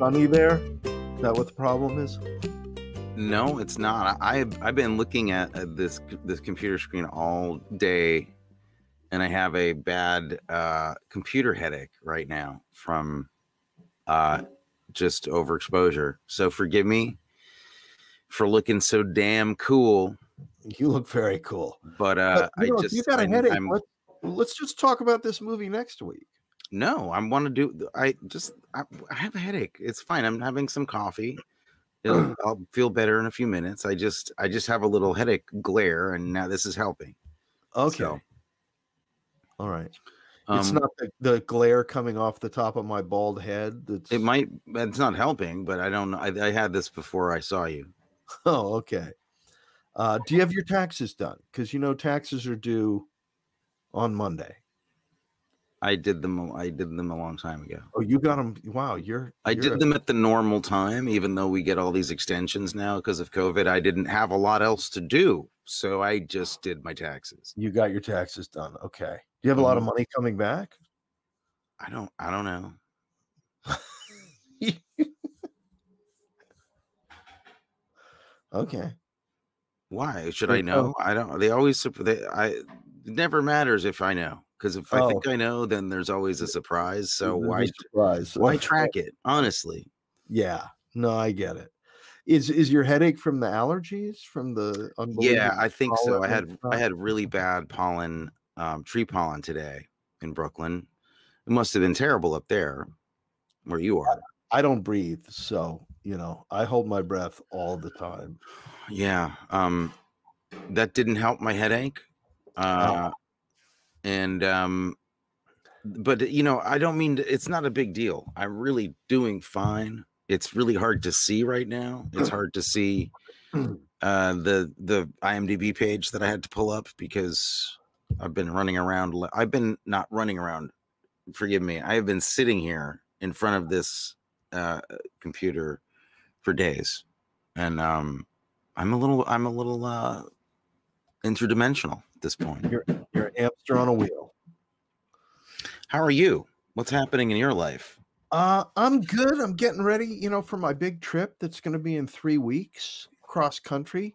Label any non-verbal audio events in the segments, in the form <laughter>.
sunny there? Is that what the problem is? No, it's not. I, I've been looking at uh, this this computer screen all day, and I have a bad uh, computer headache right now from uh, just overexposure. So forgive me for looking so damn cool. You look very cool. But uh, But, you know, just you got a headache. Let's just talk about this movie next week. No, I want to do. I just I, I have a headache. It's fine. I'm having some coffee. It'll, <clears throat> I'll feel better in a few minutes. I just I just have a little headache glare, and now this is helping. Okay. So, All right. it's um, not the, the glare coming off the top of my bald head. That's It might. It's not helping, but I don't know. I, I had this before I saw you. <laughs> Oh, okay. Uh, do you have your taxes done? Because you know taxes are due on Monday. I did them. I did them a long time ago. Oh, you got them. Wow, you're. I you're did a- them at the normal time, even though we get all these extensions now because of COVID. I didn't have a lot else to do, so I just did my taxes. You got your taxes done. Okay. Do you have a lot of Mhm. money coming back? I don't. I don't know. <laughs> okay. Why should I know? I don't. They always. They, I. It never matters if I know, because if I think Oh. I know, then there's always a surprise. So There's why? surprise? Why <laughs> track it? Honestly, Yeah. No, I get it. Is is your headache from the allergies from the yeah, I think so. I had I had really bad pollen, um, tree pollen today in Brooklyn. It must have been terrible up there, where you are. I don't breathe, so you know I hold my breath all the time. <sighs> Yeah, um, that didn't help my headache. Uh, and um, but you know, I don't mean to, it's not a big deal. I'm really doing fine. It's really hard to see right now. It's <clears throat> hard to see uh, the the IMDb page that I had to pull up because I've been running around. I've been not running around. Forgive me. I have been sitting here in front of this uh, computer for days, and um, I'm a little. I'm a little uh, interdimensional at this point. You're you're an hamster on a wheel. How are you? What's happening in your life? Uh, I'm good. I'm getting ready, you know, for my big trip that's going to be in three weeks cross country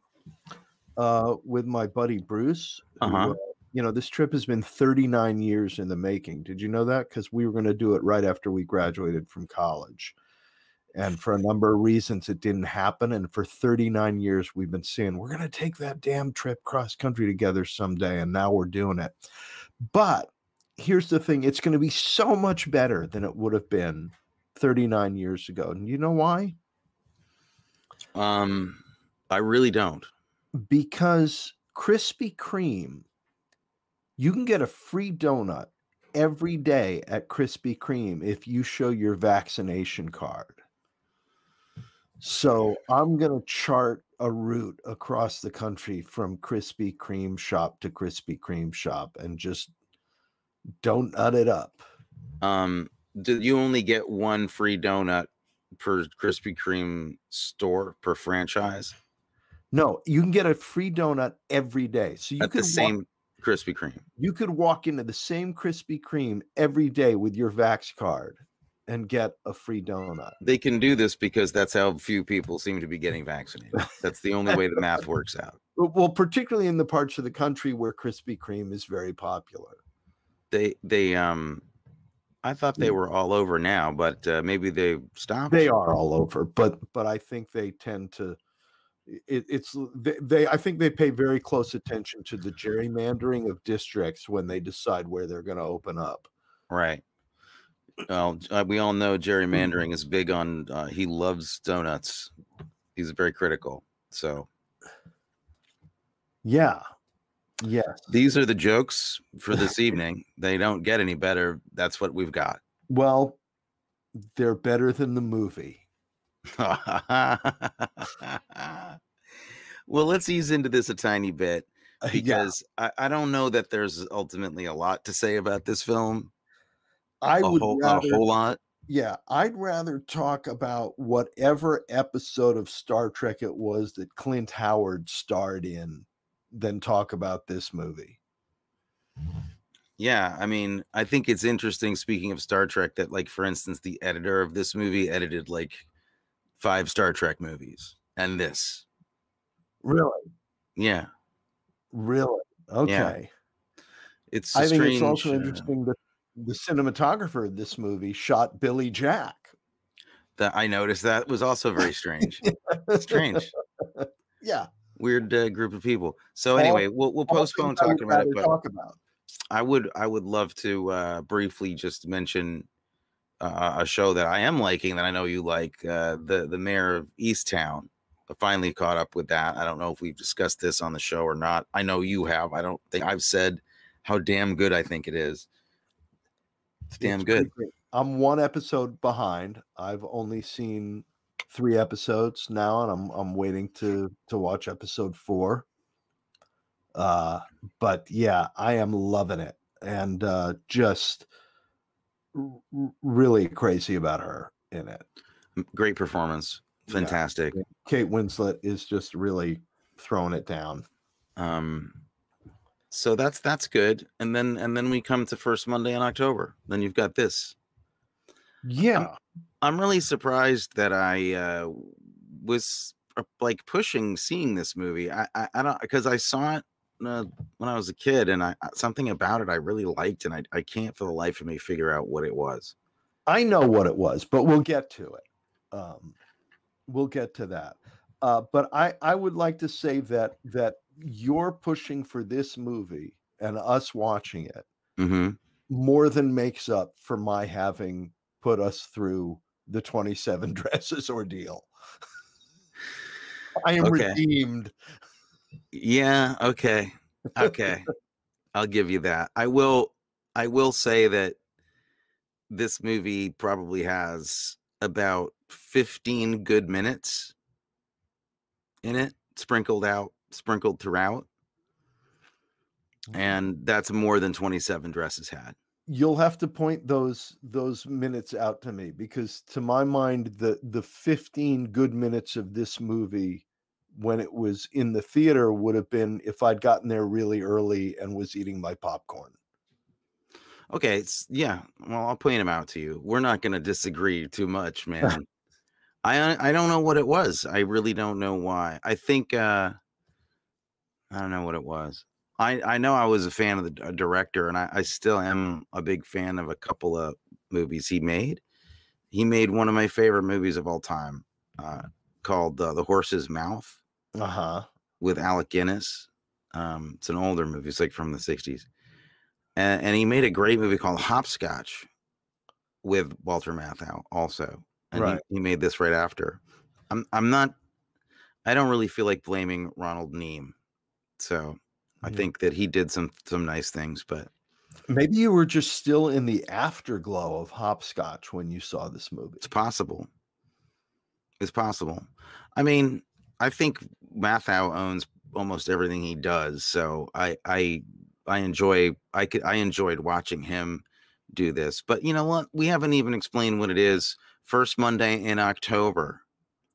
uh, with my buddy Bruce. Uh-huh. uh, you know, this trip has been 39 years in the making. Did you know that? Because we were going to do it right after we graduated from college. And for a number of reasons, it didn't happen. And for 39 years, we've been saying, we're going to take that damn trip cross country together someday. And now we're doing it. But here's the thing it's going to be so much better than it would have been 39 years ago. And you know why? Um, I really don't. Because Krispy Kreme, you can get a free donut every day at Krispy Kreme if you show your vaccination card. So I'm going to chart a route across the country from Krispy Kreme shop to Krispy Kreme shop and just don't nut it up. Um, do you only get one free donut per Krispy Kreme store per franchise No, you can get a free donut every day. So you at could the walk- same Krispy Kreme? you could walk into the same Krispy Kreme every day with your Vax card and get a free donut. They can do this because that's how few people seem to be getting vaccinated. That's the only way the math works out. Well- particularly in the parts of the country where Krispy Kreme is very popular. They they um, I thought they were all over now, but uh, maybe they stopped. They are all over, but but I think they tend to. It, it's they, they. I think they pay very close attention to the gerrymandering of districts when they decide where they're going to open up. Right. Well, uh, we all know Mm. gerrymandering is big on. Uh, he loves donuts. He's very critical. So Yeah. Yes. these are the jokes for <laughs> this evening. They don't get any better. That's what we've got. Well, they're better than the movie. <laughs> well, let's ease into this a tiny bit Uh, yeah. because I, I don't know that there's ultimately a lot to say about this film. I a would whole, rather. a whole lot. Yeah, I'd rather talk about whatever episode of Star Trek it was that Clint Howard starred in than talk about this movie. Yeah, I mean, I think it's interesting. Speaking of Star Trek, that like, for instance, the editor of this movie edited like five Star Trek movies, and this. Really? Yeah. Really? Okay. It's. I think strange, it's also uh, interesting that the cinematographer of this movie shot Billy Jack. that I noticed that was also very strange. strange, <laughs> Yeah. weird uh, group of people. So All- anyway, we'll we'll postpone things I would talking about it. But Talk about. I would I would love to uh, briefly just mention uh, a show that I am liking that I know you like. Uh, the the Mare of Easttown. I finally caught up with that. I don't know if we've discussed this on the show or not. I know you have. I don't think I've said how damn good I think it is. It's damn It's good. I'm one episode behind. I've only seen three episodes now, and I'm I'm waiting to to watch episode four. Uh, but yeah, I am loving it, and uh, just r- really crazy about her in it. Great performance. Yeah. Fantastic. Kate Winslet is just really throwing it down. Um so that's that's good. And then and then we come to first Monday in October. Then you've got this. Yeah, I'm really surprised that I uh, was uh, like pushing seeing this movie. I I, I don't because I saw it uh, when I was a kid, and I something about it I really liked, and I I can't for the life of me figure out what it was. I know what it was, but we'll get to it. Um, we'll get to that. Uh, but I, I would like to say that that you're pushing for this movie and us watching it hmm more than makes up for my having put us through the 27 <laughs> dresses ordeal. I am Okay. redeemed. Yeah. Okay. Okay. <laughs> I'll give you that. I will. I will say that this movie probably has about 15 good minutes in it, sprinkled out, sprinkled throughout, mm-hmm. and that's more than 27 dresses had. you'll have to point those those minutes out to me because to my mind the the 15 good minutes of this movie when it was in the theater would have been if I'd gotten there really early and was eating my popcorn. Okay. It's, yeah. Well, I'll point them out to you. We're not going to disagree too much, <laughs> man. I I don't know what it was. I really don't know why. I think uh I don't know what it was. I I know I was a fan of the uh, director, and I, I still am a big fan of a couple of movies he made. He made one of my favorite movies of all time, uh, called uh, "The Horse's Mouth" Uh-huh. with Alec Guinness. Um, it's an older movie. It's like from the '60s, and, and he made a great movie called Hopscotch with Walter Matthau also, and Right. he, he made this right after. I'm I'm not. I don't really feel like blaming Ronald Neame, so I think that he did some some nice things, but Maybe you were just still in the afterglow of hopscotch when you saw this movie. it's possible. It's possible. I mean, I think Matthau owns almost everything he does, so I I I enjoy I could I enjoyed watching him do this. But you know what? We haven't even explained what it is. First Monday in October.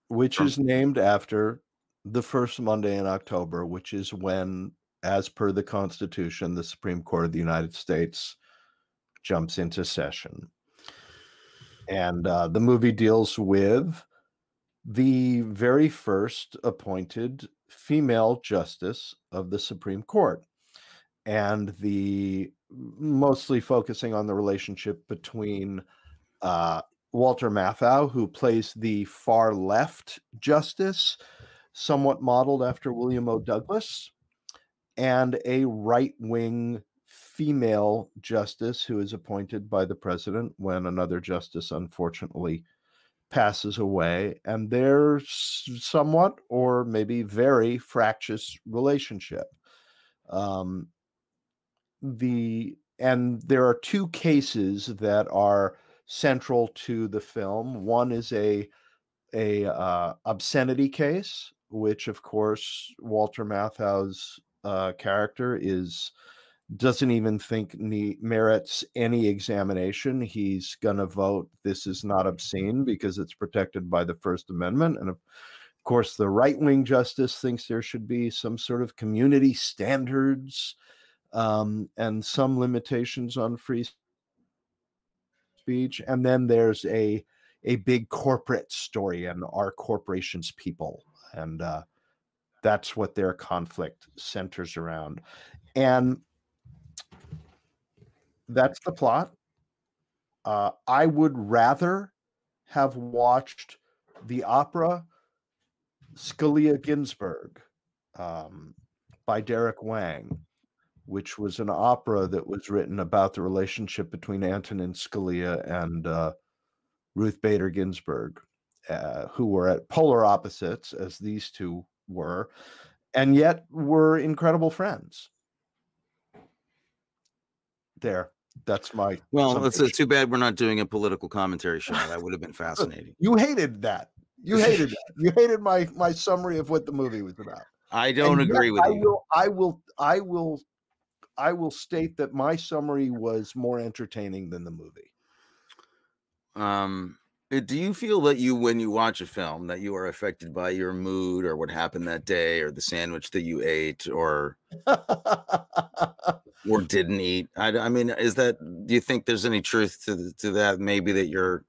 which From- is named after the first Monday in October, which is when, as per the Constitution, the Supreme Court of the United States jumps into session. And uh, the movie deals with the very first appointed female justice of the Supreme Court and the mostly focusing on the relationship between uh, Walter Matthau, who plays the far left justice, somewhat modeled after William O. Douglas, and a right wing female justice who is appointed by the president when another justice unfortunately passes away. And their somewhat or maybe very fractious relationship. Um, the and there are two cases that are central to the film. One is a a uh, obscenity case, which of course Walter Matthau's uh, character is doesn't even think ne- merits any examination. He's gonna vote this is not obscene because it's protected by the First Amendment, and of course the right wing justice thinks there should be some sort of community standards um, and some limitations on free speech. And then there's a a big corporate story and our corporations people and uh, that's what their conflict centers around and that's the plot uh, i would rather have watched the opera scalia ginsburg um, by Derrick Wang which was an opera that was written about the relationship between antonin scalia and uh, Ruth Bader Ginsburg, uh, who were at polar opposites as these two were, and yet were incredible friends. There, that's my. Well, it's uh, too bad we're not doing a political commentary show. That would have been fascinating. you hated that. You hated that. <laughs> You hated my my summary of what the movie was about. I don't and agree with I you. Will, I will. I will. I will state that my summary was more entertaining than the movie. Um, uh, do you feel that you, when you watch a film, that you are affected by your mood or what happened that day, or the sandwich that you ate, or <laughs> or didn't eat? I, I mean, is that? Do you think there's any truth to to that? Maybe that you're,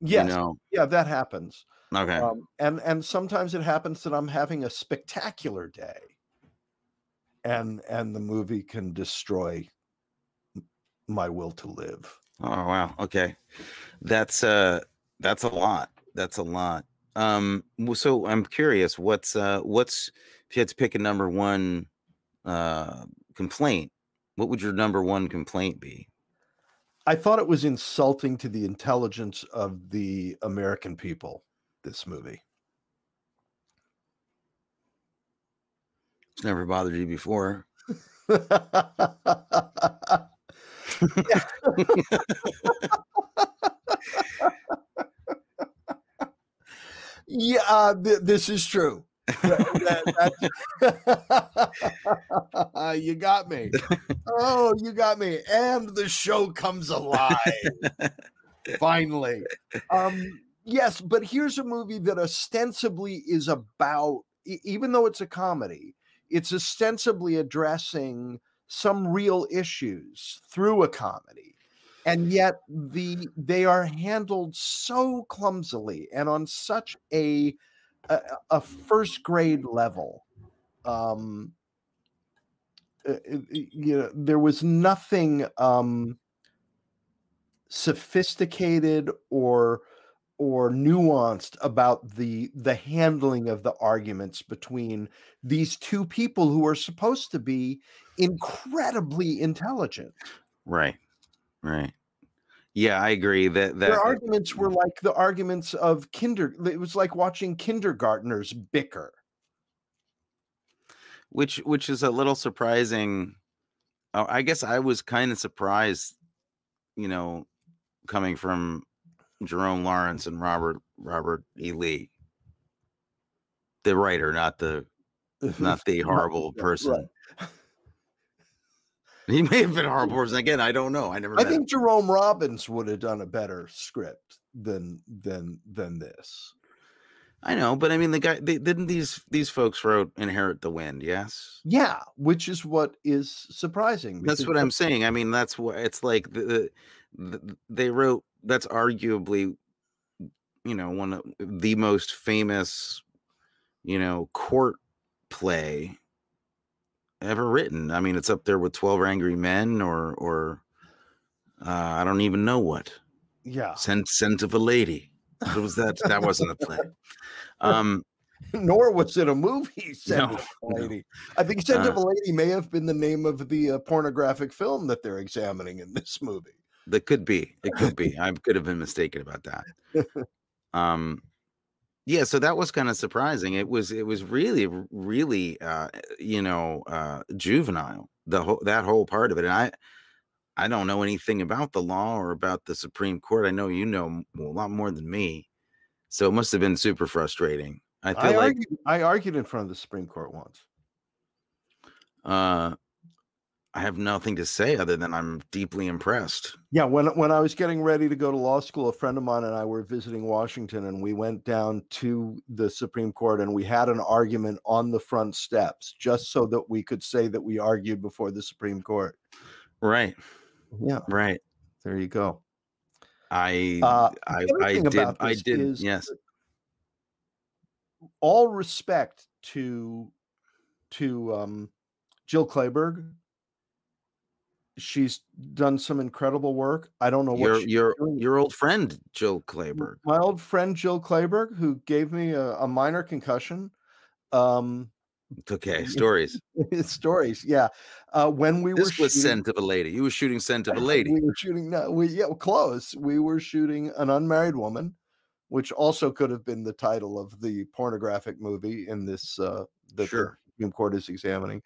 yes, you know, yeah, that happens. Okay, um, and and sometimes it happens that I'm having a spectacular day, and and the movie can destroy my will to live. Oh wow. Okay. That's uh that's a lot. That's a lot. Um so I'm curious what's uh what's if you had to pick a number one uh complaint, what would your number one complaint be? I thought it was insulting to the intelligence of the American people this movie. It's never bothered you before. yeah, uh, th- this is true. <laughs> you got me. Oh, you got me. And the show comes alive. Finally. Um, yes, but here's a movie that ostensibly is about, even though it's a comedy, it's ostensibly addressing some real issues through a comedy and yet the they are handled so clumsily and on such a a, a first grade level um uh, uh, you know there was nothing um sophisticated or or nuanced about the the handling of the arguments between these two people who are supposed to be incredibly intelligent. Right. Right. Yeah, I agree that that their arguments were mm. like the arguments of kinder it was like watching kindergartners bicker. Which which is a little surprising. Oh, I guess I was kind of surprised, you know, coming from Jerome Lawrence and Robert Robert E. Lee, the writer, not the <laughs> not the horrible person. Right. <laughs> He may have been a horrible person. Again, I don't know. I never. I think him. Jerome Robbins would have done a better script than than than this. I know, but I mean, the guy they, didn't these these folks wrote "Inherit the Wind," yes. Yeah, which is what is surprising. That's what I'm saying. I mean, that's what it's like. The, the, they wrote that's arguably you know one of the most famous you know court play ever written. I mean it's up there with 12 angry men or or uh, i don't even know what. Yeah. Scent scent of a lady. What was that? That wasn't a play. Um <laughs> nor was it a movie scent no, of a lady. No. i think scent uh, of a lady may have been the name of the uh, pornographic film that they're examining in this movie that could be. It could be. <laughs> I could have been mistaken about that. Um, yeah. So that was kind of surprising. It was. It was really, really, uh, you know, uh, juvenile. The whole that whole part of it. And I, I don't know anything about the law or about the Supreme Court. I know you know a lot more than me. So it must have been super frustrating. I feel I like argued, I argued in front of the Supreme Court once. Uh, I have nothing to say other than I'm deeply impressed. Yeah, when when I was getting ready to go to law school, a friend of mine and I were visiting Washington, and we went down to the Supreme Court, and we had an argument on the front steps, just so that we could say that we argued before the Supreme Court. Right. Yeah. Right. There you go. I uh, I, I did I did yes. All respect to to um, Jill Clayburgh she's done some incredible work. I don't know your what your your old friend Jill Clayburgh. My old friend Jill Clayburgh, who gave me a, a minor concussion. Um, okay, <laughs> stories. stories, yeah. Uh, when we this were this was shooting, scent of a lady. You were shooting scent of a <laughs> lady. we were shooting. No, we yeah, close. We were shooting an unmarried woman, which also could have been the title of the pornographic movie in this uh, that sure. the Supreme Court is examining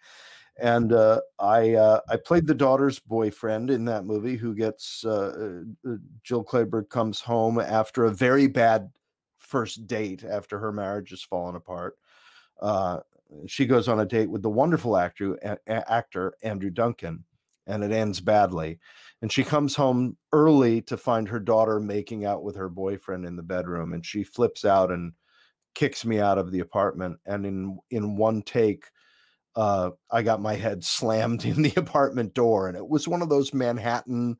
and uh, I uh, I played the daughter's boyfriend in that movie, who gets uh, uh, Jill Clayburgh comes home after a very bad first date after her marriage has fallen apart. Uh, she goes on a date with the wonderful actor actor Andrew Duncan, and it ends badly. And she comes home early to find her daughter making out with her boyfriend in the bedroom, and she flips out and kicks me out of the apartment. And in in one take uh, I got my head slammed <laughs> in the apartment door, and it was one of those Manhattan,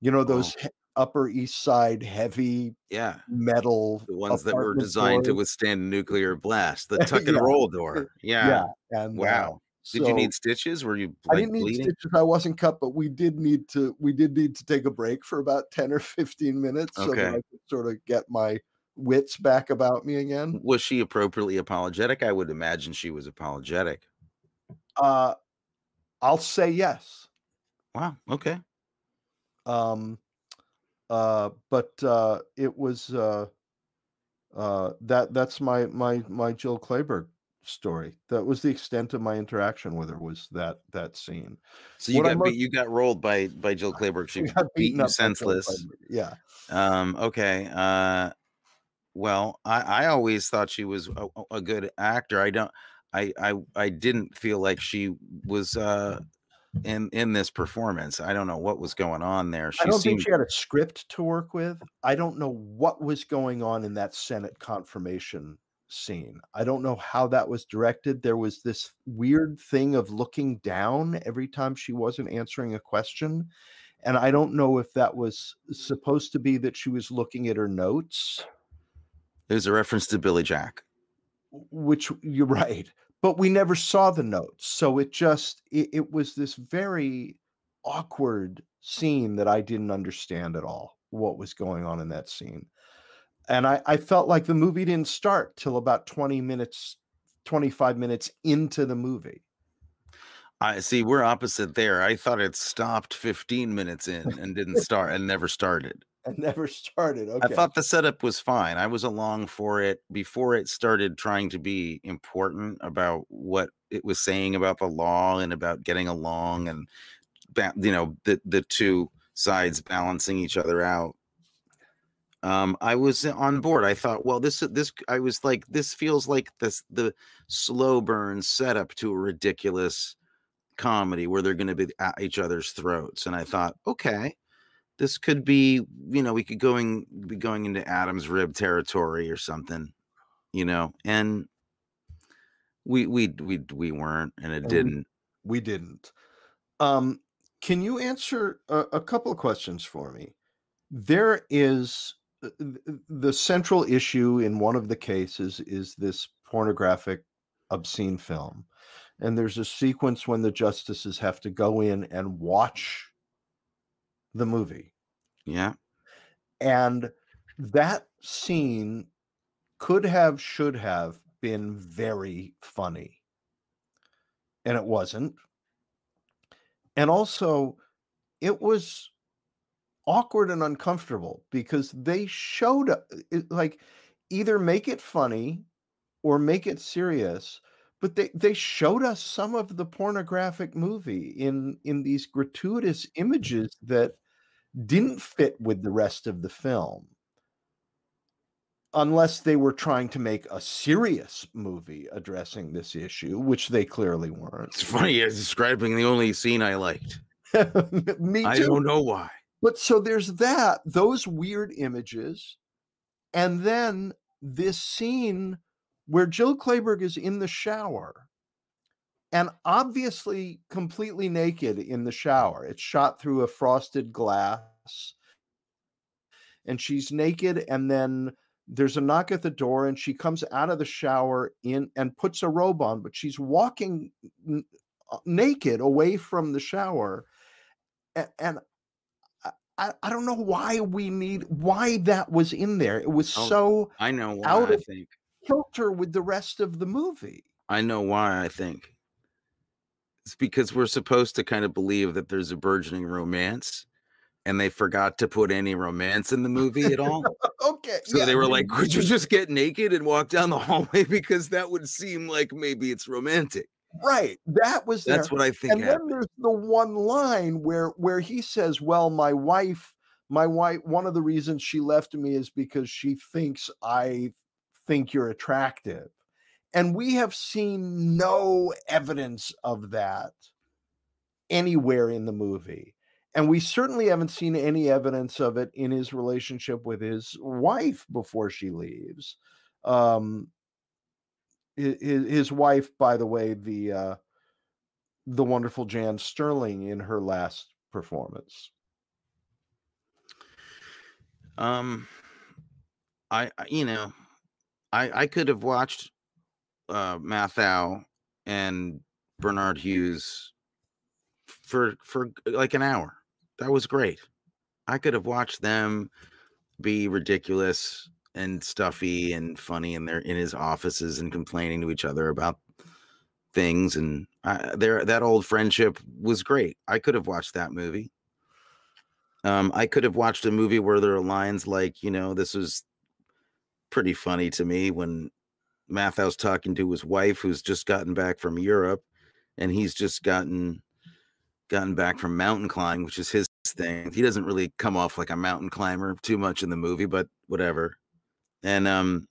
you know, those oh. Upper East Side heavy, yeah, metal, the ones that were designed doors. to withstand a nuclear blast, the <laughs> tuck and yeah. roll door, <laughs> yeah, yeah, and uh, wow. Uh, did so, you need stitches? Were you? Like, I didn't need bleeding? stitches. I wasn't cut, but we did need to. We did need to take a break for about ten or fifteen minutes, okay. so that I could sort of get my wits back about me again. Was she appropriately apologetic? I would imagine she was apologetic. Uh, I'll say yes. Wow. Okay. Um, uh, but uh, it was uh, uh, that that's my my my Jill Clayburgh story. That was the extent of my interaction with her. Was that that scene? So you what got most, beat, you got rolled by by Jill <laughs> Clayburgh. She beat you senseless. Yeah. Um. Okay. Uh. Well, I I always thought she was a, a good actor. I don't. I I I didn't feel like she was uh in in this performance. I don't know what was going on there. She I don't seemed... think she had a script to work with. I don't know what was going on in that Senate confirmation scene. I don't know how that was directed. There was this weird thing of looking down every time she wasn't answering a question. And I don't know if that was supposed to be that she was looking at her notes. There's a reference to Billy Jack which you're right but we never saw the notes so it just it, it, was this very awkward scene that i didn't understand at all what was going on in that scene and i i felt like the movie didn't start till about 20 minutes 25 minutes into the movie I see we're opposite there. I thought it stopped 15 minutes in and didn't start and never started. And <laughs> never started. Okay. I thought the setup was fine. I was along for it before it started trying to be important about what it was saying about the law and about getting along and you know the the two sides balancing each other out. Um, I was on board. I thought, well, this this I was like, this feels like this the slow burn setup to a ridiculous comedy where they're going to be at each other's throats. And I thought, okay, this could be, you know, we could going be going into Adam's rib territory or something, you know, and we we we we weren't, and it and didn't. We, didn't. Um, can you answer a, a couple of questions for me? There is uh, the central issue in one of the cases is this pornographic obscene film and there's a sequence when the justices have to go in and watch the movie. Yeah. And that scene could have, should have been very funny. And it wasn't. And also, it was awkward and uncomfortable because they showed like either make it funny or make it serious but they they showed us some of the pornographic movie in in these gratuitous images that didn't fit with the rest of the film. unless they were trying to make a serious movie addressing this issue, which they clearly weren't. It's funny. You're describing the only scene I liked. <laughs> Me too. I don't know why. But so there's that, those weird images, and then this scene where Jill Clayburgh is in the shower and obviously completely naked in the shower. It's shot through a frosted glass and she's naked and then there's a knock at the door and she comes out of the shower in and puts a robe on but she's walking n- uh, naked away from the shower and, and I, I don't know why we need why that was in there it was Oh, so I know why. Out I of- think. kilter with the rest of the movie I know why. I think it's because we're supposed to kind of believe that there's a burgeoning romance, and they forgot to put any romance in the movie at all. <laughs> okay So yeah, they were like, "Could you just get naked and walk down the <laughs> hallway?" Because that would seem like maybe it's romantic. right that was. That's what I think and then there's the one line where where he says well my wife my wife one of the reasons she left me is because she thinks i think you're attractive and we have seen no evidence of that anywhere in the movie and we certainly haven't seen any evidence of it in his relationship with his wife before she leaves um his, his wife by the way the uh the wonderful Jan Sterling in her last performance. Um, I I- you know, I I could have watched uh Matthau and Barnard Hughes for for like an hour. That was great. I could have watched them be ridiculous and stuffy and funny in their in his offices and complaining to each other about things and I, their that old friendship was great. I could have watched that movie. Um, I could have watched a movie where there are lines like, you know, this was pretty funny to me when Matthau's talking to his wife who's just gotten back from Europe and he's just gotten gotten back from mountain climbing, which is his thing. He doesn't really come off like a mountain climber too much in the movie, but whatever. And um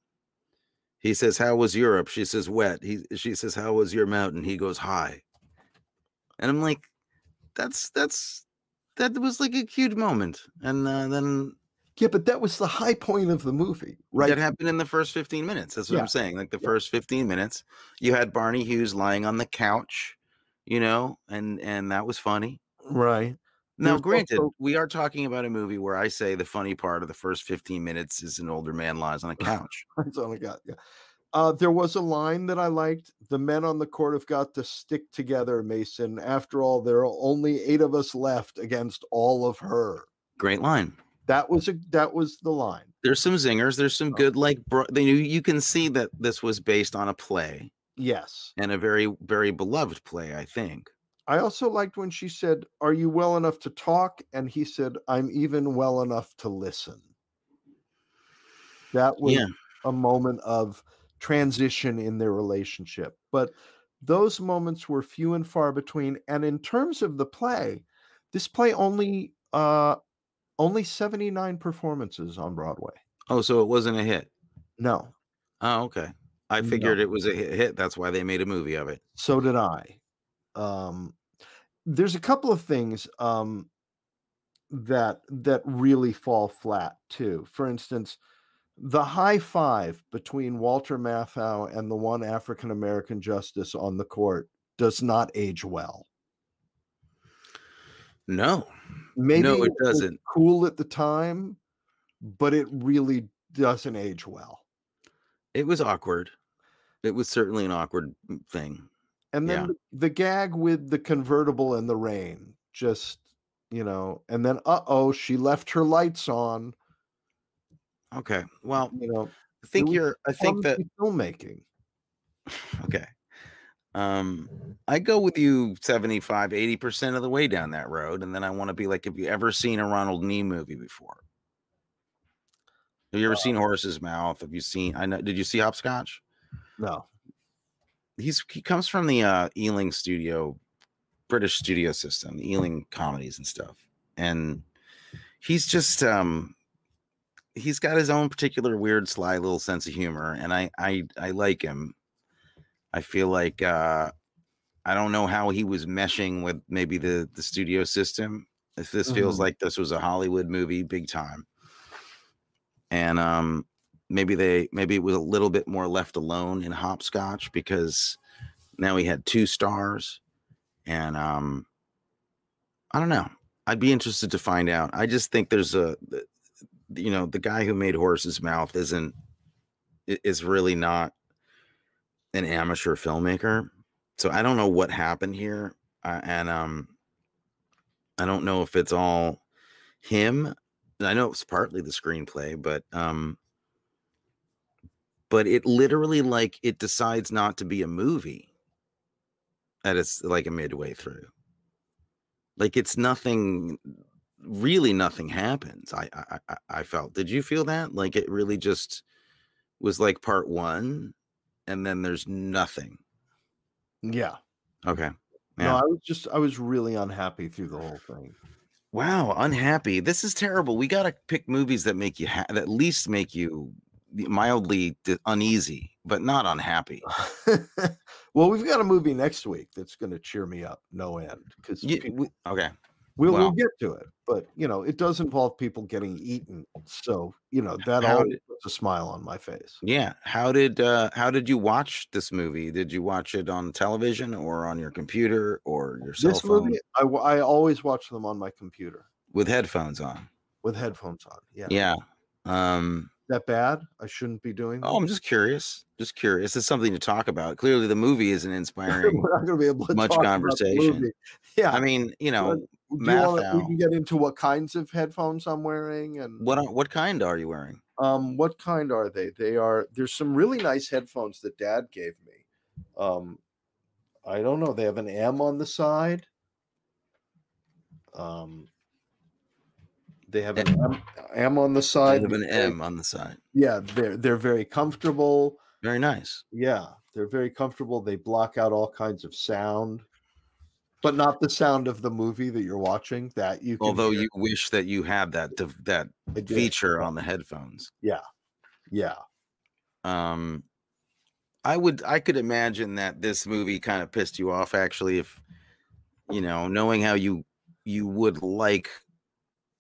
he says, How was Europe? She says, Wet. He she says, How was your mountain? He goes, High. And I'm like, That's that's that was like a huge moment. And uh, then Yeah, but that was the high point of the movie, right? that happened in the first 15 minutes. That's what Yeah. I'm saying. Like the Yeah. first 15 minutes, you had Barney Hughes lying on the couch, you know, and and that was funny. right. Now, granted, also- we are talking about a movie where I say the funny part of the first 15 minutes is an older man lies on a <laughs> couch. That's all I got. Yeah. Uh, there was a line that I liked. The men on the court have got to stick together, Mason. After all, there are only eight of us left against all of her. Great line. That was a that was the line. There's some zingers. There's some good, like, bro- they, knew you can see that this was based on a play Yes. and a very, very beloved play, I think. I also liked when she said, Are you well enough to talk? And he said, I'm even well enough to listen. That was Yeah. a moment of transition in their relationship. But those moments were few and far between. And in terms of the play, this play only uh only 79 performances on Broadway. Oh, so it wasn't a hit. No, Oh, okay. I No. figured it was a hit, hit. That's why they made a movie of it. so did I. Um there's a couple of things um that that really fall flat too. For instance, the high five between Walter Matthau and the one African American justice on the court does not age well. No, Maybe no, it doesn't. cool at the time, but it really doesn't age well. It was awkward. It was certainly an awkward mm, thing. And then Yeah. the, the gag with the convertible and the rain, just you know, and then uh oh, she left her lights on. Okay. Well, You know, I think you're, I think that, filmmaking. <sighs> okay. Um, I go with you 75, 80% of the way down that road. And then I want to be like, have you ever seen a Ronald Neame movie before? Have you ever seen Horse's Mouth? Have you seen, I know, did you see Hopscotch? No, he's he comes from the uh Ealing studio, British studio system, the Ealing comedies and stuff. And he's just um he's got his own particular weird, sly little sense of humor, and I I I like him. I feel like uh, I don't know how he was meshing with maybe the the studio system. If this feels Mhm. like this was a Hollywood movie, big time, and um, maybe they maybe it was a little bit more left alone in Hopscotch because now he had two stars, and um, I don't know. I'd be interested to find out. I just think there's a, you know, the guy who made Horse's Mouth isn't is really not an amateur filmmaker. So I don't know what happened here, uh, and um, I don't know if it's all him. I know it's partly the screenplay, but um, but it literally like it decides not to be a movie at its like a midway through like it's nothing really nothing happens I, I i i felt did you feel that like it really just was like part one and then there's nothing. Yeah. okay. No, I was just I was really unhappy through the whole thing. wow unhappy. This is terrible. We got to pick movies that make you ha- that at least make you mildly uneasy but not unhappy. <laughs> Well, we've got a movie next week that's going to cheer me up no end because Ye- we- okay we'll, we'll well. get to it. But you know, it does involve people getting eaten, so you know that How always did- puts a smile on my face. Yeah. How did uh how did you watch this movie? Did you watch it on television or on your computer or your cell This phone movie, I, I always watch them on my computer with headphones on? with headphones on. Yeah, Yeah. Um that bad? I shouldn't be doing. oh, I'm just curious. Just curious. It's something to talk about. Clearly the movie isn't <laughs> inspiring. We're not going to be able to much talk about the conversation. Yeah, I mean, you know, math wanna- we can get into what kinds of headphones I'm wearing and what are- what kind are you wearing? Um, what kind are they? They are there's some really nice headphones that dad gave me. Um, I don't know, they have an M on the side. Um they have an M, M on the side. have an M on the side. Yeah, they're they're very comfortable. Very nice. Yeah, they're very comfortable. They block out all kinds of sound, but not the sound of the movie that you're watching. That you Although hear. you wish that you had that that feature on the headphones. Yeah, yeah um i would i could imagine that this movie kind of pissed you off actually if you know knowing how you you would like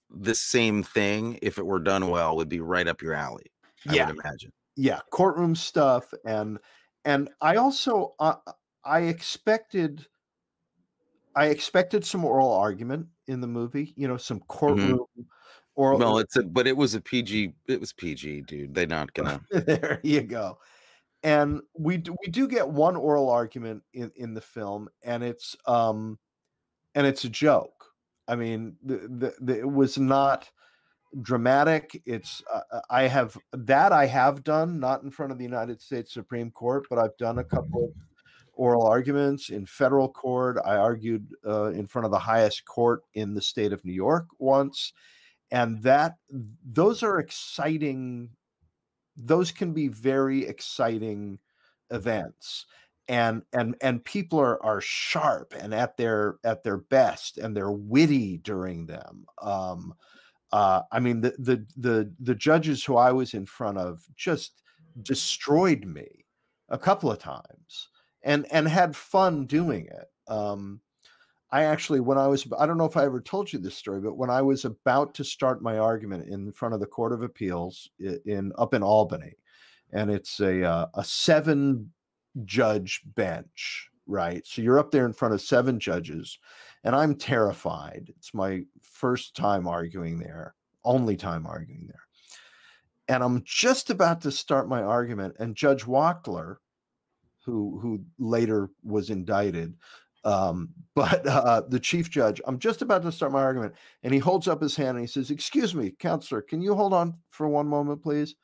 the same thing if it were done well would be right up your alley i Yeah. would imagine yeah courtroom stuff and and i also uh, i expected i expected some oral argument in the movie you know some courtroom oral well it's a but it was a pg it was pg dude. They're not <laughs> gonna there you go. And we do, we do get one oral argument in in the film and it's um and it's a joke. I mean the, the, the it was not dramatic. It's uh, uh, i have that i have done not in front of the united states supreme court but i've done a couple of oral arguments in federal court. I argued uh, in front of the highest court in the state of new york once and that those are exciting those can be very exciting events and and and people are are sharp and at their at their best and they're witty during them. Um uh i mean the the the the judges who i was in front of just destroyed me a couple of times and and had fun doing it um I actually, when I was, I don't know if I ever told you this story, but when I was about to start my argument in front of the Court of Appeals i- in up in Albany, and it's a uh, a seven judge bench, right? So you're up there in front of seven judges, and I'm terrified. It's my first time arguing there, only time arguing there, and I'm just about to start my argument, and Judge Wachtler, who who later was indicted um <laughs> but uh the chief judge i'm just about to start my argument and he holds up his hand and he says excuse me counselor can you hold on for one moment please?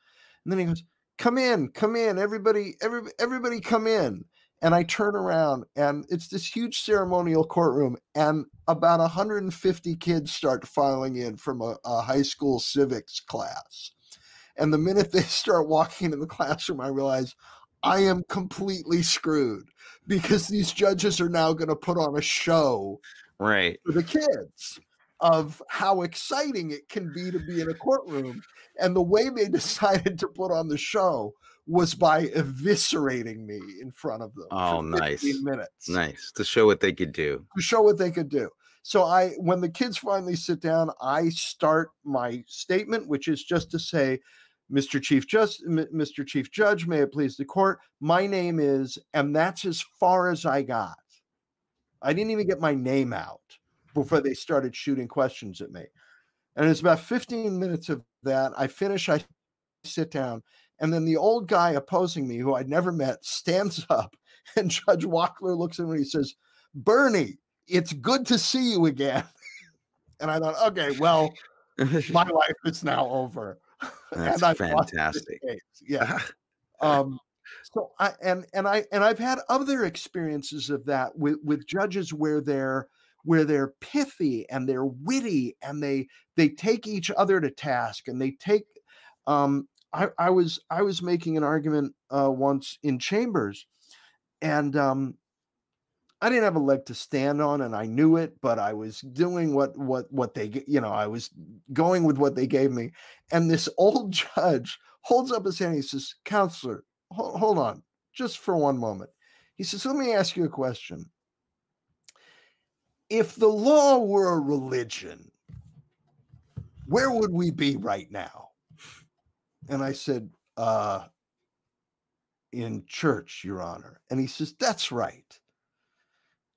And then he goes come in come in everybody every, everybody come in. And i turn around and it's this huge ceremonial courtroom and about 150 kids start filing in from a, a high school civics class. And the minute they <laughs> start walking into the classroom i realize i am completely screwed because these judges are now going to put on a show right for the kids of how exciting it can be to be in a courtroom. And the way they <laughs> decided to put on the show was by eviscerating me in front of them. Oh, nice. Minutes. Nice. To show what they could do. To show what they could do. So I when the kids finally sit down, I start my statement, which is just to say, Mr. Chief Just Mr. Chief Judge, may it please the court. My name is, and that's as far as I got. I didn't even get my name out before they started shooting questions at me. And it's about 15 minutes of that. I finish, I sit down, and then the old guy opposing me, who I'd never met, stands <laughs> up, and Judge Wachtler looks at me and he says, Bernie, it's good to see you again. <laughs> and I thought, okay, well, my life is now over. <laughs> That's fantastic. Yeah. <laughs> um, so I and and I and I've had other experiences of that with with judges where they're where they're pithy and they're witty and they they take each other to task and they take um I, I was I was making an argument uh once in chambers and um I didn't have a leg to stand on and I knew it, but I was doing what what what they you know, I was going with what they gave me. And this <laughs> old judge holds up his hand. He says, Counselor, hold, hold on just for one moment. He says, Let me ask you a question. If the law were a religion, where would we be right now? And I said, uh, in church, Your Honor. And he says, That's right.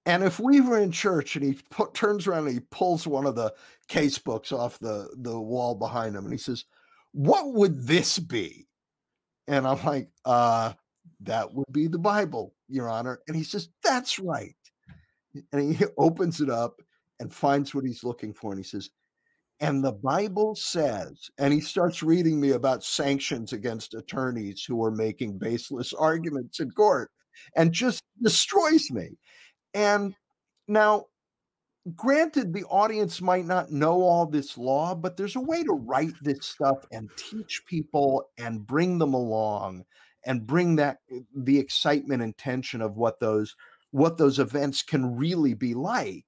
And if we were in church and he put, turns around and he pulls one of the case books off the, the wall behind him and he says, What would this be? And I'm like, uh, That would be the Bible, Your Honor. And he says, That's right. And he <laughs> opens it up and finds what he's looking for. And he says, and the Bible says, and he starts reading me about sanctions against attorneys who are making baseless arguments in court and just destroys me. And now, granted, the audience might not know all this law, but there's a way to write this stuff and teach people and bring them along and bring that eh, the excitement and tension of what those what those events can really be like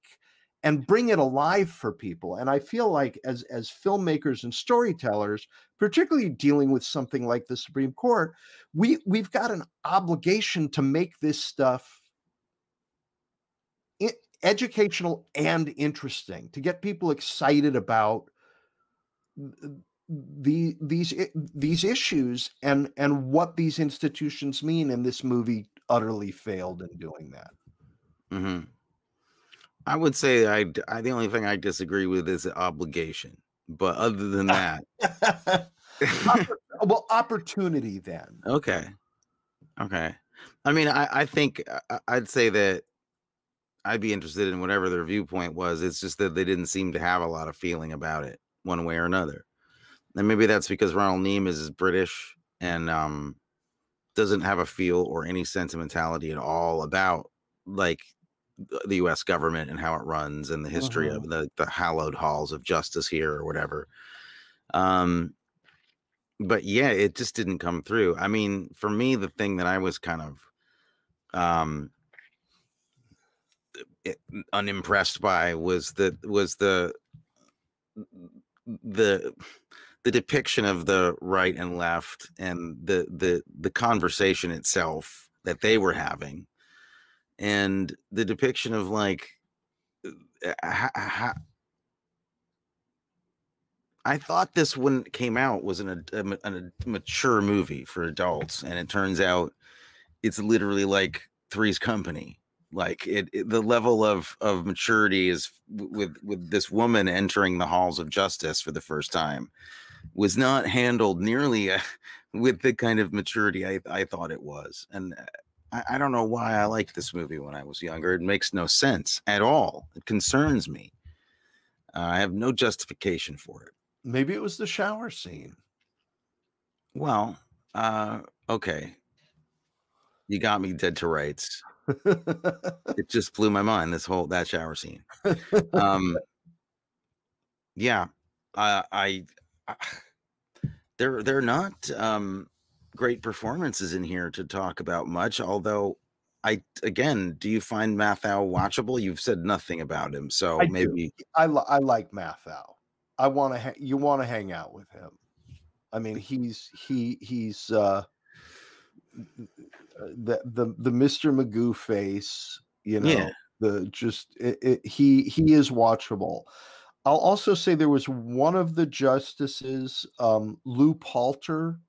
and bring it alive for people. And i feel like as as filmmakers and storytellers particularly dealing with something like the supreme court we we've got an obligation to make this stuff educational and interesting to get people excited about the these these issues and and what these institutions mean and this movie utterly failed in doing that. Mm-hmm. i would say I, I the only thing i disagree with is the obligation but other than <laughs> that well opportunity then. Okay. Okay. I mean i i think i'd say that I'd be interested in whatever their viewpoint was. It's just that they didn't seem to have a lot of feeling about it one way or another. And maybe that's because Ronald Neame is British and um, doesn't have a feel or any sentimentality at all about like the U.S. government and how it runs and the history uh-huh. of the the hallowed halls of justice here or whatever. Um, but yeah, it just didn't come through. I mean, for me, the thing that I was kind of um unimpressed by was the was the the the depiction of the right and left and the the the conversation itself that they were having and the depiction of like uh, ha, I thought this when it came out was an, a, a, a mature movie for adults and it turns out it's literally like Three's Company like it, it, the level of of maturity is with with this woman entering the halls of justice for the first time was not handled nearly uh, <laughs> with the kind of maturity I, I thought it was. And uh, I, I don't know why i liked this movie when i was younger. It makes no sense at all. It concerns me. Uh, i have no justification for it. Maybe it was the shower scene. Well uh okay. You got me dead to rights <laughs> it just blew my mind. This whole that shower scene. Um, <laughs> yeah, I, I, I <sighs> they're they're not um, great performances in here to talk about much. Although I again, do you find Matthau watchable? You've said nothing about him, so I do. maybe I li- I like Matthau. I want to. Ha- you want to hang out with him. I mean, he's he he's uh the the the Mr. Magoo face. You know, Yeah. the just it, it, he he is watchable. I'll also say there was one of the justices, um, Lew Palter,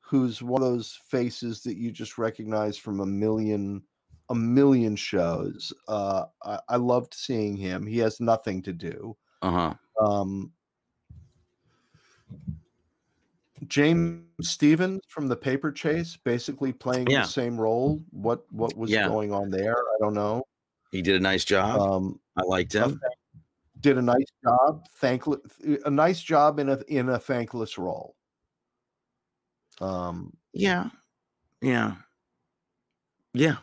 who's one of those faces that you just recognize from a million a million shows. Uh, I, I loved seeing him. He has nothing to do. uh-huh. Um, James Stephens from the Paper Chase, basically playing Yeah. the same role. What what was Yeah. going on there? I don't know. He did a nice job. Um, I liked him. did a nice job. Thankless, a nice job in a in a thankless role. Um, Yeah. Yeah. Yeah.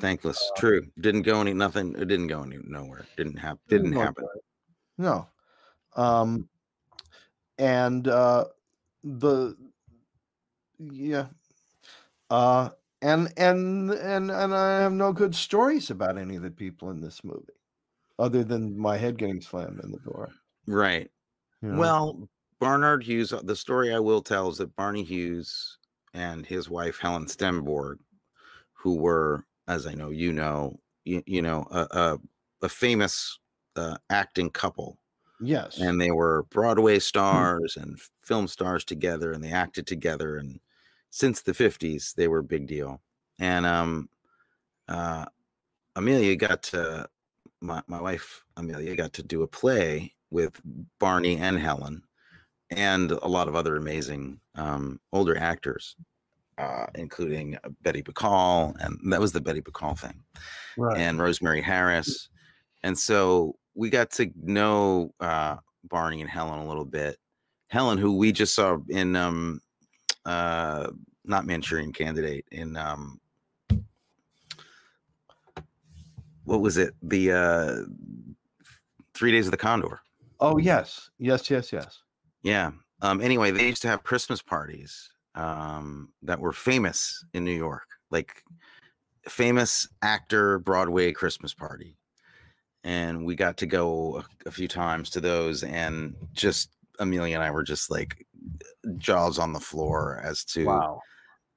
Thankless. True. Didn't go any nothing. It didn't go any nowhere. Didn't happen. Didn't happen. No. Um, and uh, the yeah, uh, and and and and I have no good stories about any of the people in this movie, other than my head getting slammed in the door. Right. you know? Well, Barnard Hughes, the story I will tell is that Barney Hughes and his wife Helen Stenborg, who were, as I know you know, you, you know, a, a, a famous uh, acting couple, yes, and they were Broadway stars and film stars together, and they acted together, and since the fifties they were a big deal. And um, uh, Amelia got to my my wife Amelia got to do a play with Barney and Helen, and a lot of other amazing um, older actors, uh, including uh, Betty Bacall, and that was the Betty Bacall thing right. and Rosemary Harris. And so we got to know uh, Barney and Helen a little bit. Helen, who we just saw in um, uh, not Manchurian Candidate, in um, what was it? The uh, Three Days of the Condor. oh yes, yes, yes, yes. Yeah. Um, anyway, they used to have Christmas parties um, that were famous in New York, like famous actor Broadway Christmas party. And we got to go a, few times to those, and just Amelia and I were just like jaws on the floor as to Wow.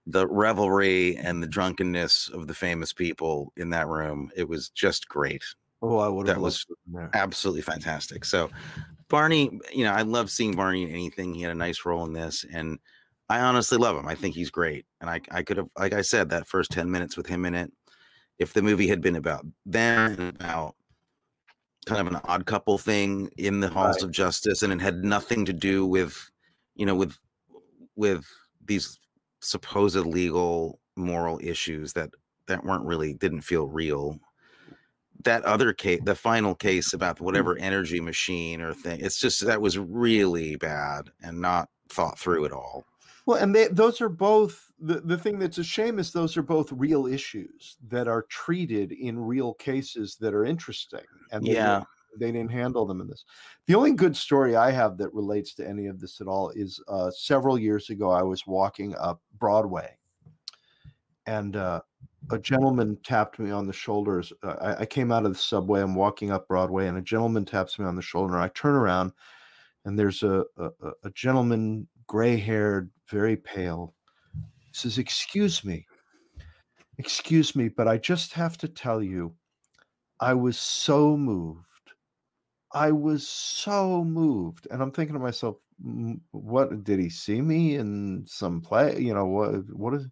the revelry and the drunkenness of the famous people in that room. It was just great Oh, I would have That was- there. absolutely fantastic. So Barney, you know, I love seeing Barney in anything. He had a nice role in this, and I honestly love him. I think he's great. And I, I could have, like I said, that first 10 minutes with him in it, if the movie had been about them and about kind of an odd couple thing in the halls Right. of justice, and it had nothing to do with, you know, with with these supposed legal moral issues that that weren't really didn't feel real that other case, the final case about whatever mm. energy machine or thing, it's just that was really bad and not thought through at all. Well, and they, those are both the, the thing that's a shame is those are both real issues that are treated in real cases that are interesting. And they, Yeah. didn't- they didn't handle them in this. The only good story I have that relates to any of this at all is uh, several years ago, I was walking up Broadway and uh, a gentleman tapped me on the shoulders. Uh, I, I came out of the subway, I'm walking up Broadway, and a gentleman taps me on the shoulder. And I turn around and there's a, a, a- a gentleman, gray haired, very pale. He says, Excuse me, excuse me, but I just have to tell you, I was so moved. I was so moved. And I'm thinking to myself, "Mm, what did he see me in some play? You know, what what is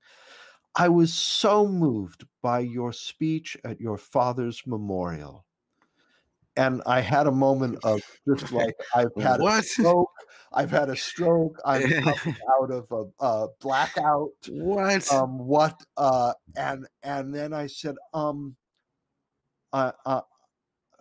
I was so moved by your speech at your father's memorial. And I had a moment of just like I've <laughs> had a What? stroke. I've had a stroke. I'm <laughs> out of a, a blackout. What? Um, what? Uh, and and then I said, um, uh, uh,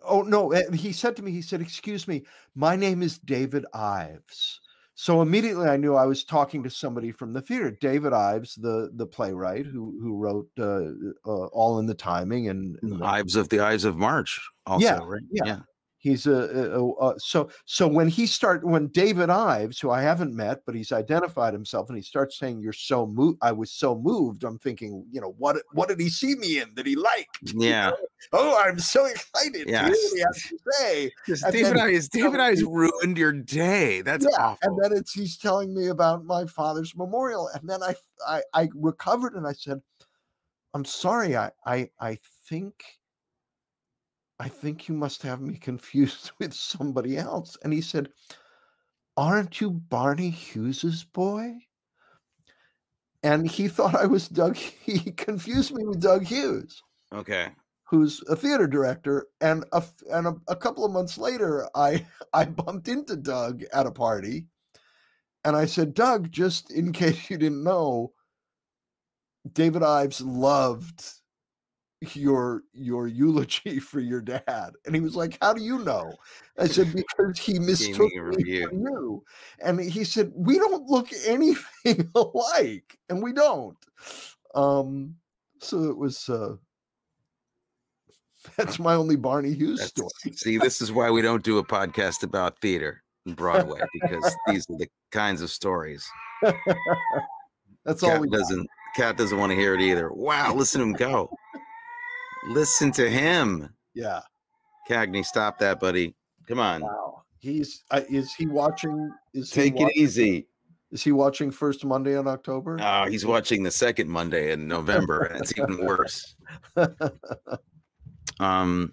oh no. eh, He said to me, he said, "Excuse me, my name is David Ives." So immediately I knew I was talking to somebody from the theater. David Ives, the the playwright who who wrote uh, uh, All in the Timing and, and the- Ives of the Eyes of March. Also, Yeah, right? yeah. He's a, a, a, a so so when he start when David Ives, who I haven't met, but he's identified himself, and he starts saying, "You're so moved," I was so moved. I'm thinking, you know, what what did he see me in that he liked? <laughs> Yeah. oh, I'm so excited. Yes. To hear what he has to say. And David then- Eyes, David Ives ruined your day. That's yeah, awful. and then it's he's telling me about my father's memorial, and then I I, I recovered and I said, "I'm sorry, I I I think." I think you must have me <laughs> confused with somebody else. And he said, Aren't you Barney Hughes's boy? And he <laughs> thought I was Doug. <laughs> He confused me with Doug Hughes, okay. who's a theater director. And a, and a, a couple of months later, I I bumped into Doug at a party, and I said, Doug, just in case you didn't know, David Ives loved your your eulogy <laughs> for your dad and he was like how do you know i <laughs> said because he mistook me for you and he said we don't look <laughs> anything alike and we don't um so it was uh that's my only barney hughes That's- story See, this is why we don't do a podcast about theater and Broadway because these are the kinds of stories. that's all Cat we doesn't. Cat doesn't want to hear it either. Wow, listen to him go. Listen to him. yeah Cagney, stop that, buddy. Come on. wow he's uh, is he watching is he Take wa- it easy. is he watching first monday in october Oh, he's watching the second Monday in November, and it's even worse. <laughs> Um,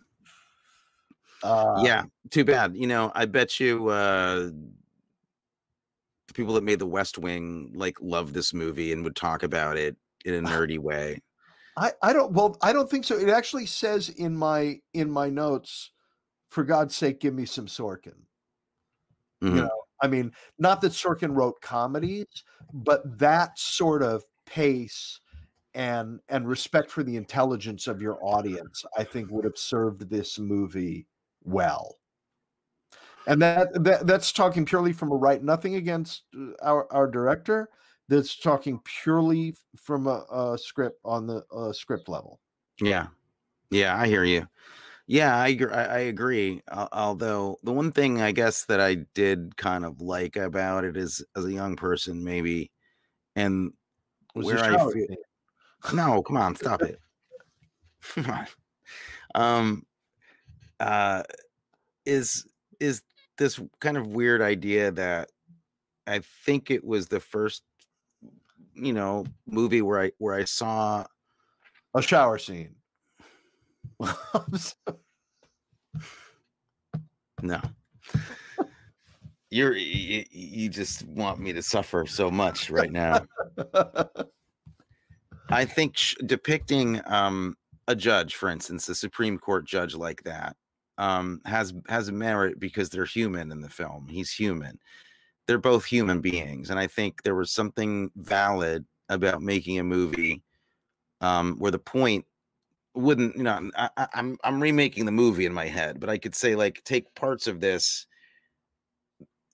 uh, yeah, too bad. You know, I bet you uh the people that made the West Wing like love this movie and would talk about it in a nerdy way. I, I don't well I don't think so. It actually says in my in my notes, for God's sake, give me some Sorkin. Mhm. You know, I mean, not that Sorkin wrote comedies, but that sort of pace and and respect for the intelligence of your audience, I think would have served this movie well. And that, that that's talking purely from a right, nothing against uh, our our director. That's talking purely from a, a script on the uh, script level. Yeah, yeah, I hear you. Yeah, I I, agree. Al- Although the one thing I guess that I did kind of like about it is, as a young person, maybe, and Was where I feel, no, come on, stop it. <laughs> Come on. Um, uh, is is this kind of weird idea that I think it was the first, you know, movie where I where I saw a shower scene. <laughs> No. You're you, you just want me to suffer so much right now. <laughs> I think sh- depicting um a judge, for instance, a Supreme Court judge like that, um, has has merit because they're human in the film. He's human. They're both human beings, and I think there was something valid about making a movie um, where the point wouldn't you know I, I'm I'm remaking the movie in my head, but I could say like take parts of this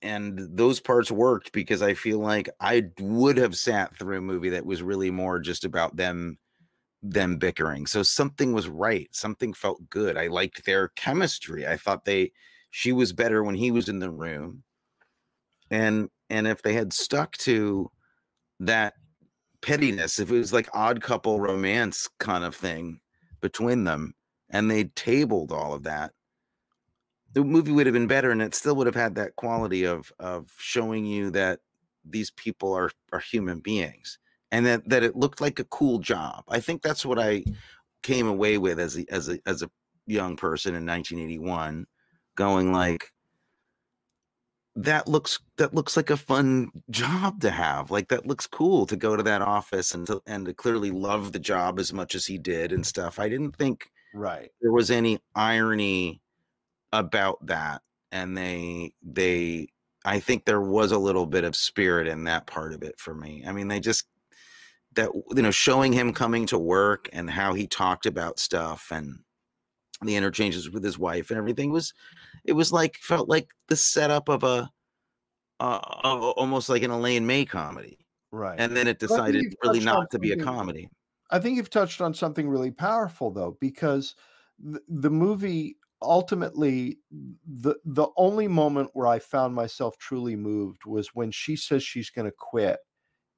and those parts worked because I feel like I would have sat through a movie that was really more just about them them bickering. So something was right. Something felt good. I liked their chemistry. I thought they she was better when he was in the room. And and if they had stuck to that pettiness, if it was like odd couple romance kind of thing between them and they tabled all of that, the movie would have been better and it still would have had that quality of of showing you that these people are are human beings and that that it looked like a cool job. I think that's what I came away with as a, as a as a young person in 1981 going like that looks that looks like a fun job to have like that looks cool to go to that office and to and to clearly love the job as much as he did and stuff i didn't think right. there was any irony about that and they they i think there was a little bit of spirit in that part of it for me i mean they just that you know showing him coming to work and how he talked about stuff and the interchanges with his wife and everything was it was like felt like the setup of a uh, of almost like an Elaine May comedy Right. and then it Well, I think decided really not to be a comedy I think you've touched on something really powerful though, because the, the movie ultimately the the only moment where I found myself truly moved was when she says she's going to quit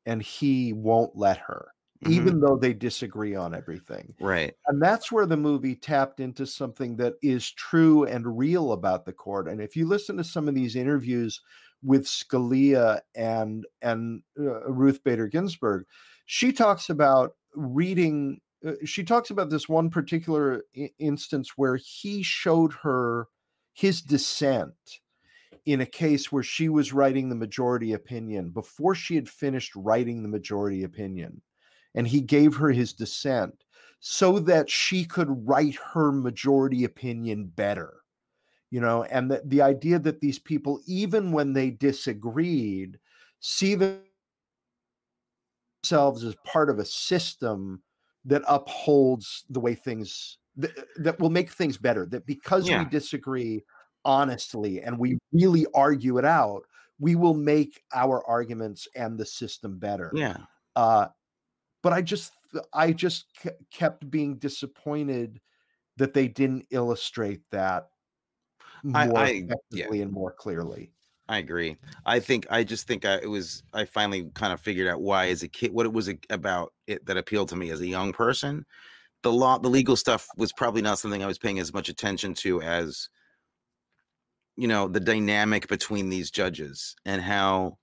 and he won't let her Mhm. even though they disagree on everything. right. And that's where the movie tapped into something that is true and real about the court. And if you listen to some of these interviews with Scalia and and uh, Ruth Bader Ginsburg, she talks about reading. uh, she talks about this one particular I- instance where he showed her his dissent in a case where she was writing the majority opinion before she had finished writing the majority opinion and he gave her his dissent so that she could write her majority opinion better you know and the, the idea that these people even when they disagreed see themselves as part of a system that upholds the way things that, that will make things better that because Yeah. we disagree honestly and we really argue it out we will make our arguments and the system better Yeah. uh, but I just I just kept being disappointed that they didn't illustrate that more I- yeah. effectively and more clearly. I agree. I think I just think I, it was I finally kind of figured out why as a kid what it was about it that appealed to me as a young person. The law, the legal stuff was probably not something I was paying as much attention to as you know the dynamic between these judges and how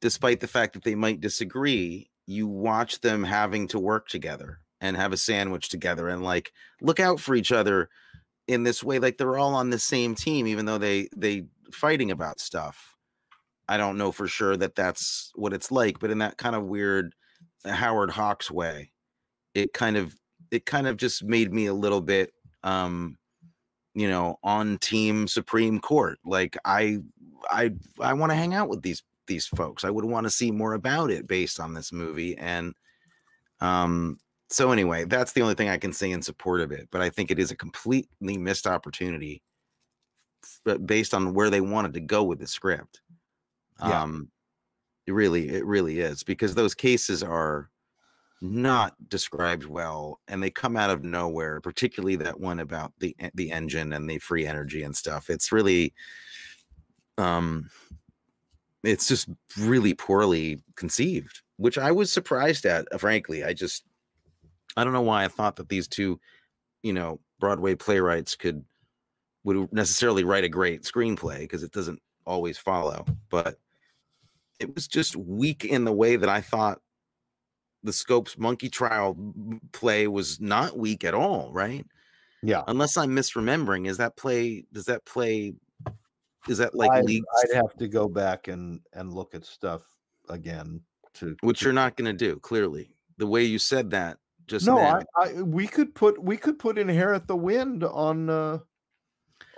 despite the fact that they might disagree you watch them having to work together and have a sandwich together and like look out for each other in this way like they're all on the same team even though they they fighting about stuff. I don't know for sure that that's what it's like but in that kind of weird howard hawks way it kind of it kind of just made me a little bit um you know on team supreme court. Like i i i want to hang out with these these folks i would want to see more about it based on this movie and um so anyway that's the only thing i can say in support of it but i think it is a completely missed opportunity but based on where they wanted to go with the script Yeah. um it really it really is because those cases are not described well and they come out of nowhere particularly that one about the e- the engine and the free energy and stuff it's really um it's just really poorly conceived which i was surprised at uh, frankly i just i don't know why i thought that these two you know broadway playwrights could would necessarily write a great screenplay because it doesn't always follow but it was just weak in the way that i thought the Scopes Monkey Trial play was not weak at all, right? Yeah. Unless I'm misremembering, is that play? Does that play? Is that like I, league? I'd have to go back and and look at stuff again to Which to- you're not going to do. Clearly, the way you said that just no I, I we could put we could put inherit the wind on uh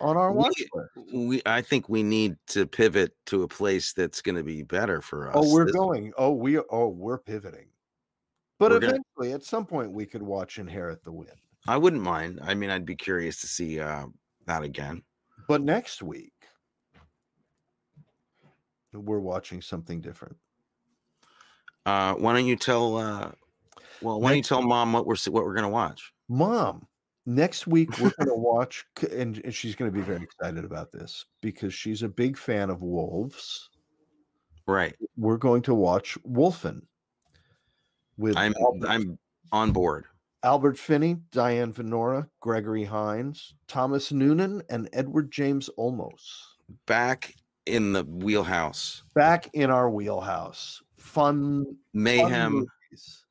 on our We- watch list. we I think we need to pivot to a place that's going to be better for us. Oh, we're This- going. Oh, we oh we're pivoting. But We're gonna- eventually, at some point, we could watch Inherit the Wind. I wouldn't mind. I mean, I'd be curious to see uh, that again. But next week, we're watching something different. Uh, why don't you tell? Uh, well, why don't you tell mom what we're what we're going to watch? Mom, next week we're going <laughs> to watch, and, and she's going to be very excited about this because she's a big fan of wolves. Right. We're going to watch Wolfen with I'm Albert, I'm on board. Albert Finney, Diane Venora, Gregory Hines, Thomas Noonan, and Edward James Olmos. Back in the wheelhouse. Back in our wheelhouse. Fun, fun Mayhem, movies.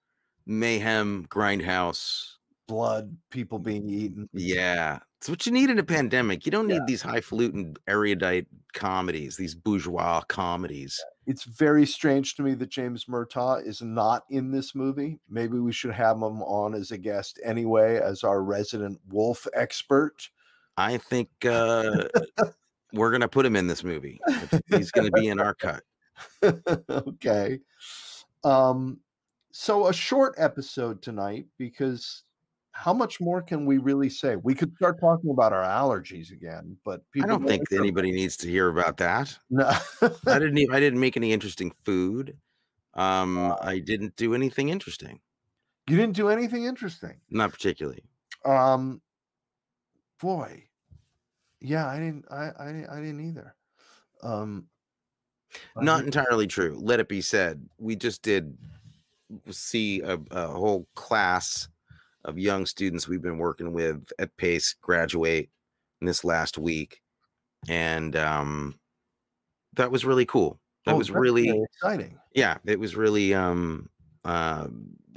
mayhem, grindhouse. blood, people being eaten. Yeah. It's what you need in a pandemic. You don't need Yeah. these highfalutin erudite comedies, these bourgeois comedies. It's very strange to me that James Murtaugh is not in this movie. Maybe we should have him on as a guest anyway, as our resident wolf expert. I think uh <laughs> we're gonna put him in this movie. He's gonna be in our cut. <laughs> okay. Um, so a short episode tonight because how much more can we really say? We could start talking about our allergies again, but I don't think anybody needs to hear about that. No. I <laughs> didn't even, I didn't make any interesting food. Um I didn't do anything interesting. you didn't do anything interesting. Not particularly. Um, boy, Yeah, I didn't. I I, I didn't either. Um, Not entirely true. Let it be said. We just did see a, a whole class of young students we've been working with at Pace graduate in this last week, and um, that was really cool. That Oh, was that's really exciting. yeah it was really um uh,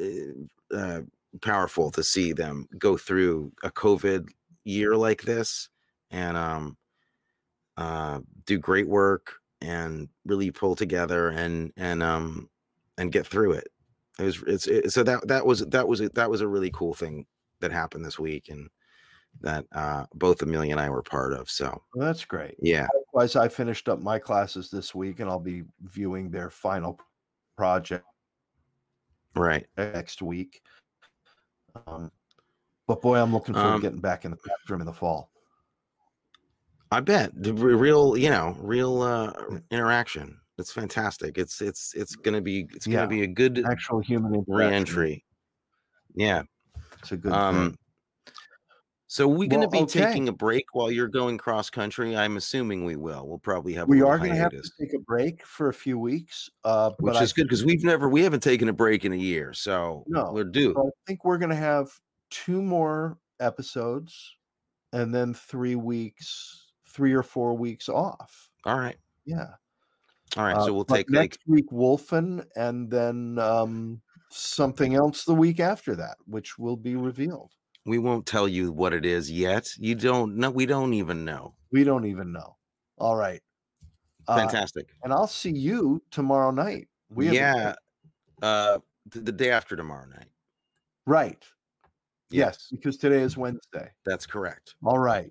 eh, uh powerful to see them go through a covid year like this and um uh do great work and really pull together and and um and get through it it was it's it, so that that was that was a, that was a really cool thing that happened this week and that uh both amelia and i were part of so Well, that's great. yeah Likewise, I finished up my classes this week, and I'll be viewing their final project right next week. Um, but boy, I'm looking forward Um, to getting back in the classroom in the fall. I bet the real, you know, real uh, interaction. It's fantastic. It's it's it's gonna be it's Yeah, gonna be a good Actual human reentry. Yeah. It's a good Um. thing. So we're gonna Well, be okay. taking a break while you're going cross country. I'm assuming we will. We'll probably have a We are going to have to take a break for a few weeks, uh, which but is good because we've never we haven't taken a break in a year, so No, we're due. I, I think we're going to have two more episodes, and then three weeks, three or four weeks off. All right, Yeah. all right. Uh, so we'll but take like next week Wolfen, and then um, something else the week after that, which will be revealed. we won't tell you what it is yet. You don't know. We don't even know. We don't even know. All right. Uh, Fantastic. and I'll see you tomorrow night. We have yeah. Uh, the, the day after tomorrow night. Right. Yes. Yes, because today is Wednesday. That's correct. All right.